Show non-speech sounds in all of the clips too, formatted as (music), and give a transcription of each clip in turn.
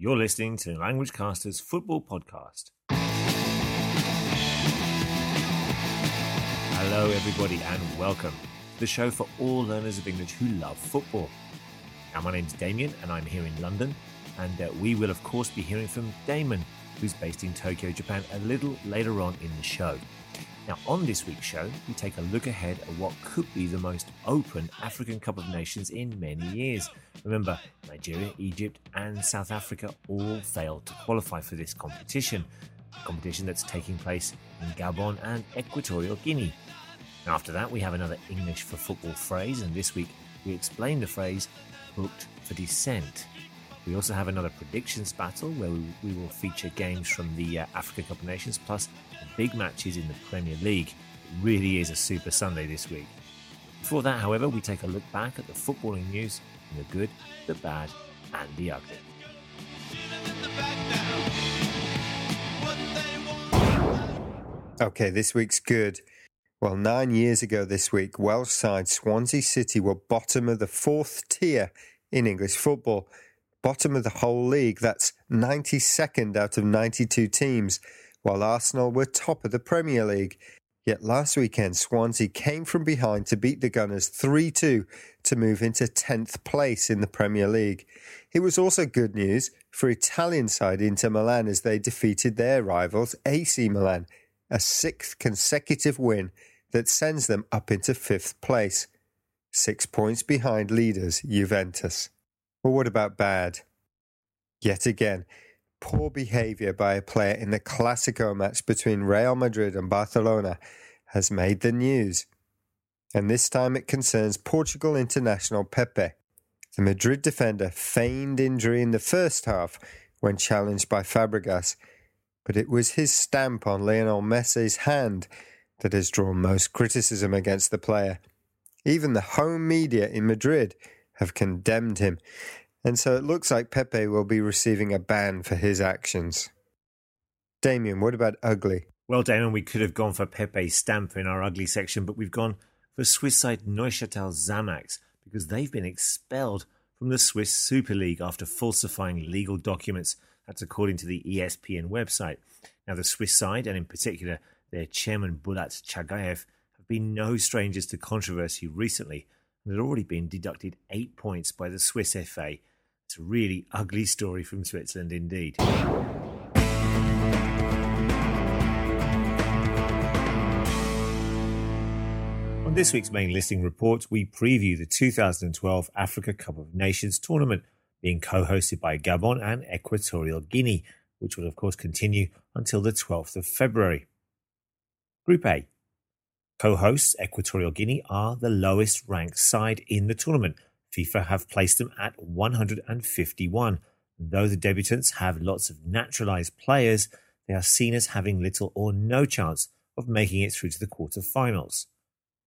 You're listening to Languagecaster's Football Podcast. Hello, everybody, and welcome to the show for all learners of English who love football. Now, my name's Damien, and I'm here in London, and uh, we will, of course, be hearing from Damon, who's based in Tokyo, Japan, a little later on in the show. Now, on this week's show, we take a look ahead at what could be the most open African Cup of Nations in many years. Remember, Nigeria, Egypt, and South Africa all failed to qualify for this competition, a competition that's taking place in Gabon and Equatorial Guinea. After that, we have another English for football phrase, and this week we explain the phrase booked for dissent. We also have another predictions battle where we, will feature games from the uh, Africa Cup of Nations plus big matches in the Premier League. It really is a super Sunday this week. Before that, however, we take a look back at the footballing news the good, the bad, and the ugly. Okay, this week's good. Well, nine years ago this week, Welsh side Swansea City were bottom of the fourth tier in English football bottom of the whole league. That's 92nd out of 92 teams, while Arsenal were top of the Premier League. Yet last weekend, Swansea came from behind to beat the Gunners 3 2 to move into 10th place in the Premier League. It was also good news for Italian side Inter Milan as they defeated their rivals AC Milan, a sixth consecutive win that sends them up into fifth place, six points behind leaders Juventus. But what about bad? Yet again, poor behaviour by a player in the Clasico match between Real Madrid and Barcelona has made the news. And this time it concerns Portugal international Pepe. The Madrid defender feigned injury in the first half when challenged by Fabregas, but it was his stamp on Lionel Messi's hand that has drawn most criticism against the player. Even the home media in Madrid have condemned him, and so it looks like Pepe will be receiving a ban for his actions. Damien, what about ugly? Well, Damien, we could have gone for Pepe's stamp in our ugly section, but we've gone for Swiss side Neuchâtel Xamax because they've been expelled from the Swiss Super League after falsifying legal documents. That's according to the ESPN website. Now, the Swiss side, and in particular their chairman Bulat Chagayev, have been no strangers to controversy recently and had already been deducted eight points by the Swiss FA. It's a really ugly story from Switzerland indeed. On this week's main listing report, we preview the 2012 Africa Cup of Nations tournament being co hosted by Gabon and Equatorial Guinea, which will, of course, continue until the 12th of February. Group A Co hosts Equatorial Guinea are the lowest ranked side in the tournament. FIFA have placed them at 151. Though the debutants have lots of naturalized players, they are seen as having little or no chance of making it through to the quarter-finals.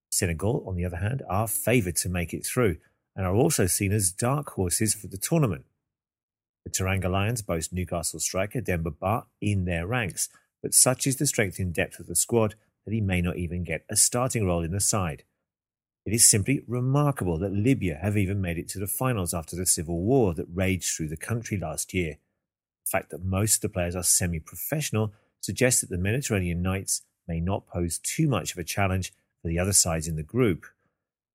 Senegal, on the other hand, are favoured to make it through and are also seen as dark horses for the tournament. The Teranga Lions boast Newcastle striker Demba Ba in their ranks, but such is the strength and depth of the squad that he may not even get a starting role in the side. It is simply remarkable that Libya have even made it to the finals after the civil war that raged through the country last year. The fact that most of the players are semi professional suggests that the Mediterranean Knights may not pose too much of a challenge for the other sides in the group.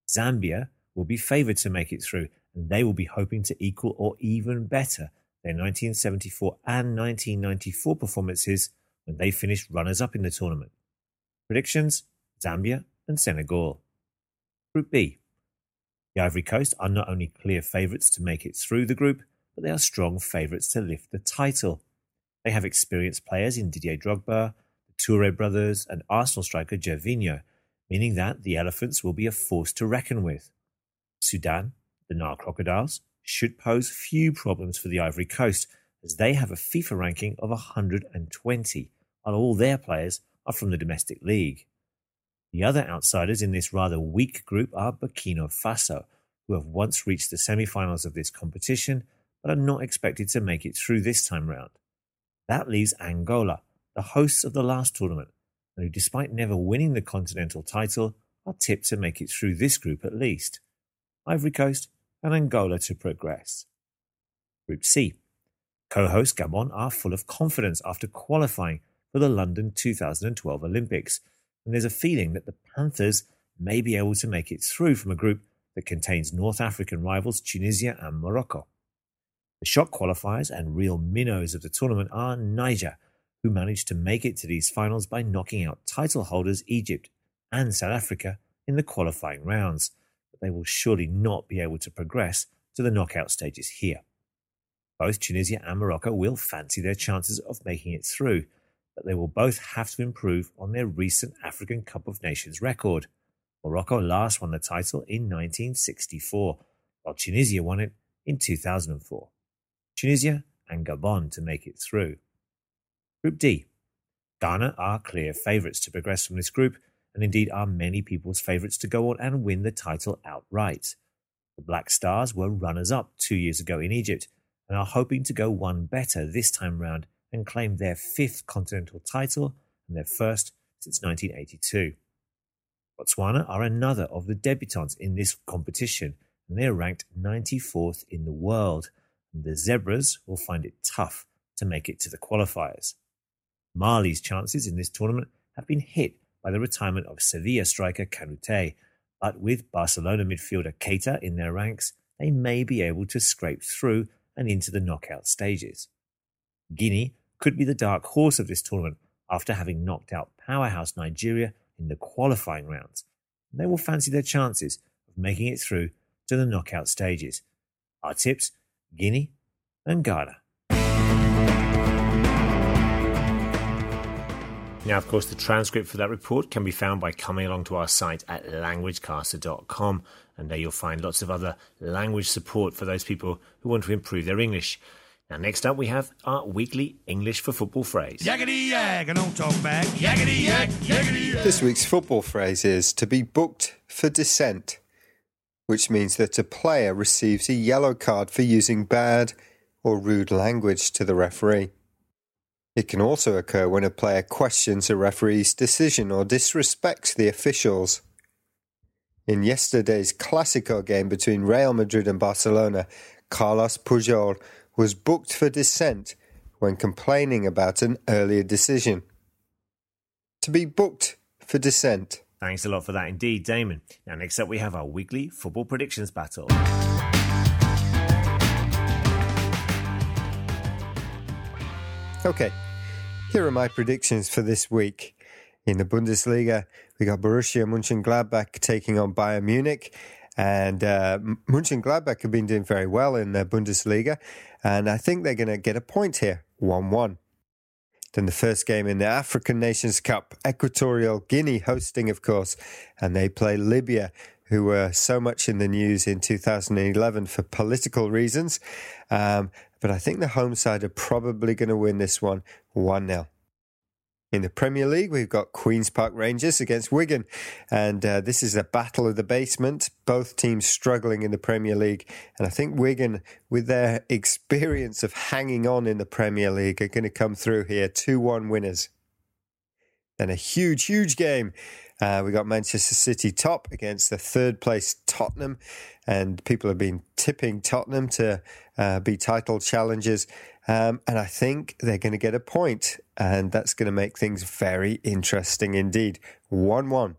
Zambia will be favoured to make it through, and they will be hoping to equal or even better their 1974 and 1994 performances when they finished runners up in the tournament. Predictions Zambia and Senegal. Group B. The Ivory Coast are not only clear favourites to make it through the group, but they are strong favourites to lift the title. They have experienced players in Didier Drogba, the Toure brothers, and Arsenal striker Gervinho, meaning that the Elephants will be a force to reckon with. Sudan, the Nile Crocodiles, should pose few problems for the Ivory Coast, as they have a FIFA ranking of 120, while all their players are from the domestic league. The other outsiders in this rather weak group are Burkina Faso, who have once reached the semi finals of this competition but are not expected to make it through this time round. That leaves Angola, the hosts of the last tournament, and who, despite never winning the continental title, are tipped to make it through this group at least. Ivory Coast and Angola to progress. Group C. Co host Gabon are full of confidence after qualifying for the London 2012 Olympics, and there's a feeling that the Panthers may be able to make it through from a group that contains North African rivals Tunisia and Morocco. The shock qualifiers and real minnows of the tournament are Niger, who managed to make it to these finals by knocking out title holders Egypt and South Africa in the qualifying rounds, but they will surely not be able to progress to the knockout stages here. Both Tunisia and Morocco will fancy their chances of making it through, but they will both have to improve on their recent African Cup of Nations record. Morocco last won the title in 1964, while Tunisia won it in 2004. Tunisia and Gabon to make it through. Group D. Ghana are clear favourites to progress from this group, and indeed are many people's favourites to go on and win the title outright. The Black Stars were runners up two years ago in Egypt and are hoping to go one better this time round and claim their fifth continental title and their first since 1982. Botswana are another of the debutants in this competition, and they are ranked 94th in the world. And the Zebras will find it tough to make it to the qualifiers. Mali's chances in this tournament have been hit by the retirement of Sevilla striker Kanouté, but with Barcelona midfielder Keita in their ranks, they may be able to scrape through and into the knockout stages. Guinea could be the dark horse of this tournament after having knocked out powerhouse Nigeria in the qualifying rounds. They will fancy their chances of making it through to the knockout stages. Our tips Guinea and Ghana. Now, of course, the transcript for that report can be found by coming along to our site at languagecaster.com, and there you'll find lots of other language support for those people who want to improve their English. Now, next up, we have our weekly English for Football phrase. Yakety yak, and don't talk back. Yakety yak, yakety yak. This week's football phrase is to be booked for dissent, which means that a player receives a yellow card for using bad or rude language to the referee. It can also occur when a player questions a referee's decision or disrespects the officials. In yesterday's Clasico game between Real Madrid and Barcelona, Carlos Puyol was booked for dissent when complaining about an earlier decision. To be booked for dissent. Thanks a lot for that indeed, Damon. Now, next up, we have our weekly football predictions battle. Okay, here are my predictions for this week. In the Bundesliga, we got Borussia Mönchengladbach taking on Bayern Munich. And uh, Mönchengladbach have been doing very well in the Bundesliga. And I think they're going to get a point here 1 1. Then the first game in the African Nations Cup, Equatorial Guinea hosting, of course. And they play Libya, who were so much in the news in 2011 for political reasons. Um, but I think the home side are probably going to win this one 1 0. In the Premier League, we've got Queen's Park Rangers against Wigan, and uh, this is a battle of the basement. Both teams struggling in the Premier League, and I think Wigan, with their experience of hanging on in the Premier League, are going to come through here 2 1 winners. Then a huge, huge game. Uh, we got Manchester City top against the third place Tottenham, and people have been tipping Tottenham to uh, be title challengers. Um, and I think they're going to get a point, and that's going to make things very interesting indeed. 1 1.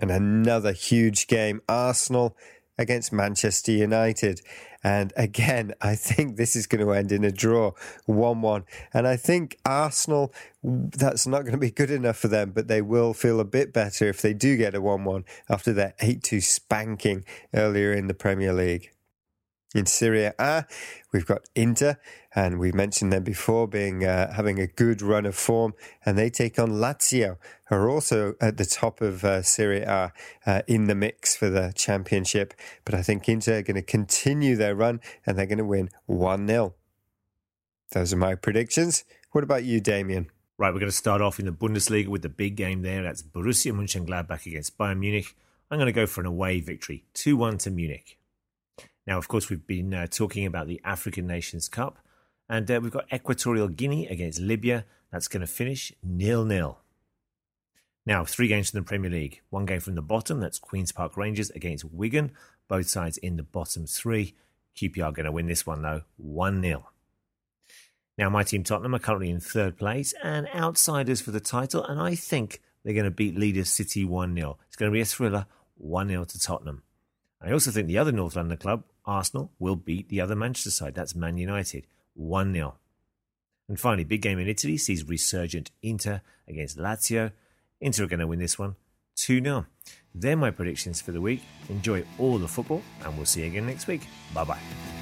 And another huge game Arsenal against Manchester United. And again, (laughs) I think this is going to end in a draw 1 1. And I think Arsenal, that's not going to be good enough for them, but they will feel a bit better if they do get a 1 1 after their 8 2 spanking earlier in the Premier League. In Serie A, we've got Inter, and we've mentioned them before being uh, having a good run of form, and they take on Lazio, who are also at the top of uh, A uh, in the mix for the championship. But I think Inter are going to continue their run, and they're going to win one 0 Those are my predictions. What about you, Damien? Right, we're going to start off in the Bundesliga with the big game there. That's Borussia Mönchengladbach against Bayern Munich. I'm going to go for an away victory, 2 1 to Munich. Now, of course, we've been uh, talking about the African Nations Cup, and uh, we've got Equatorial Guinea against Libya. That's going to finish nil nil. Now, three games from the Premier League. One game from the bottom, that's Queen's Park Rangers against Wigan. Both sides in the bottom three. QPR going to win this one, though, 1 0. Now, my team Tottenham are currently in third place and outsiders for the title, and I think they're going to beat leaders City 1 0. It's going to be a thriller 1 0 to Tottenham. I also think the other North London club, Arsenal, will beat the other Manchester side. That's Man United 1 0. And finally, big game in Italy sees resurgent Inter against Lazio. Inter are going to win this one 2 0. They're my predictions for the week. Enjoy all the football, and we'll see you again next week. Bye bye.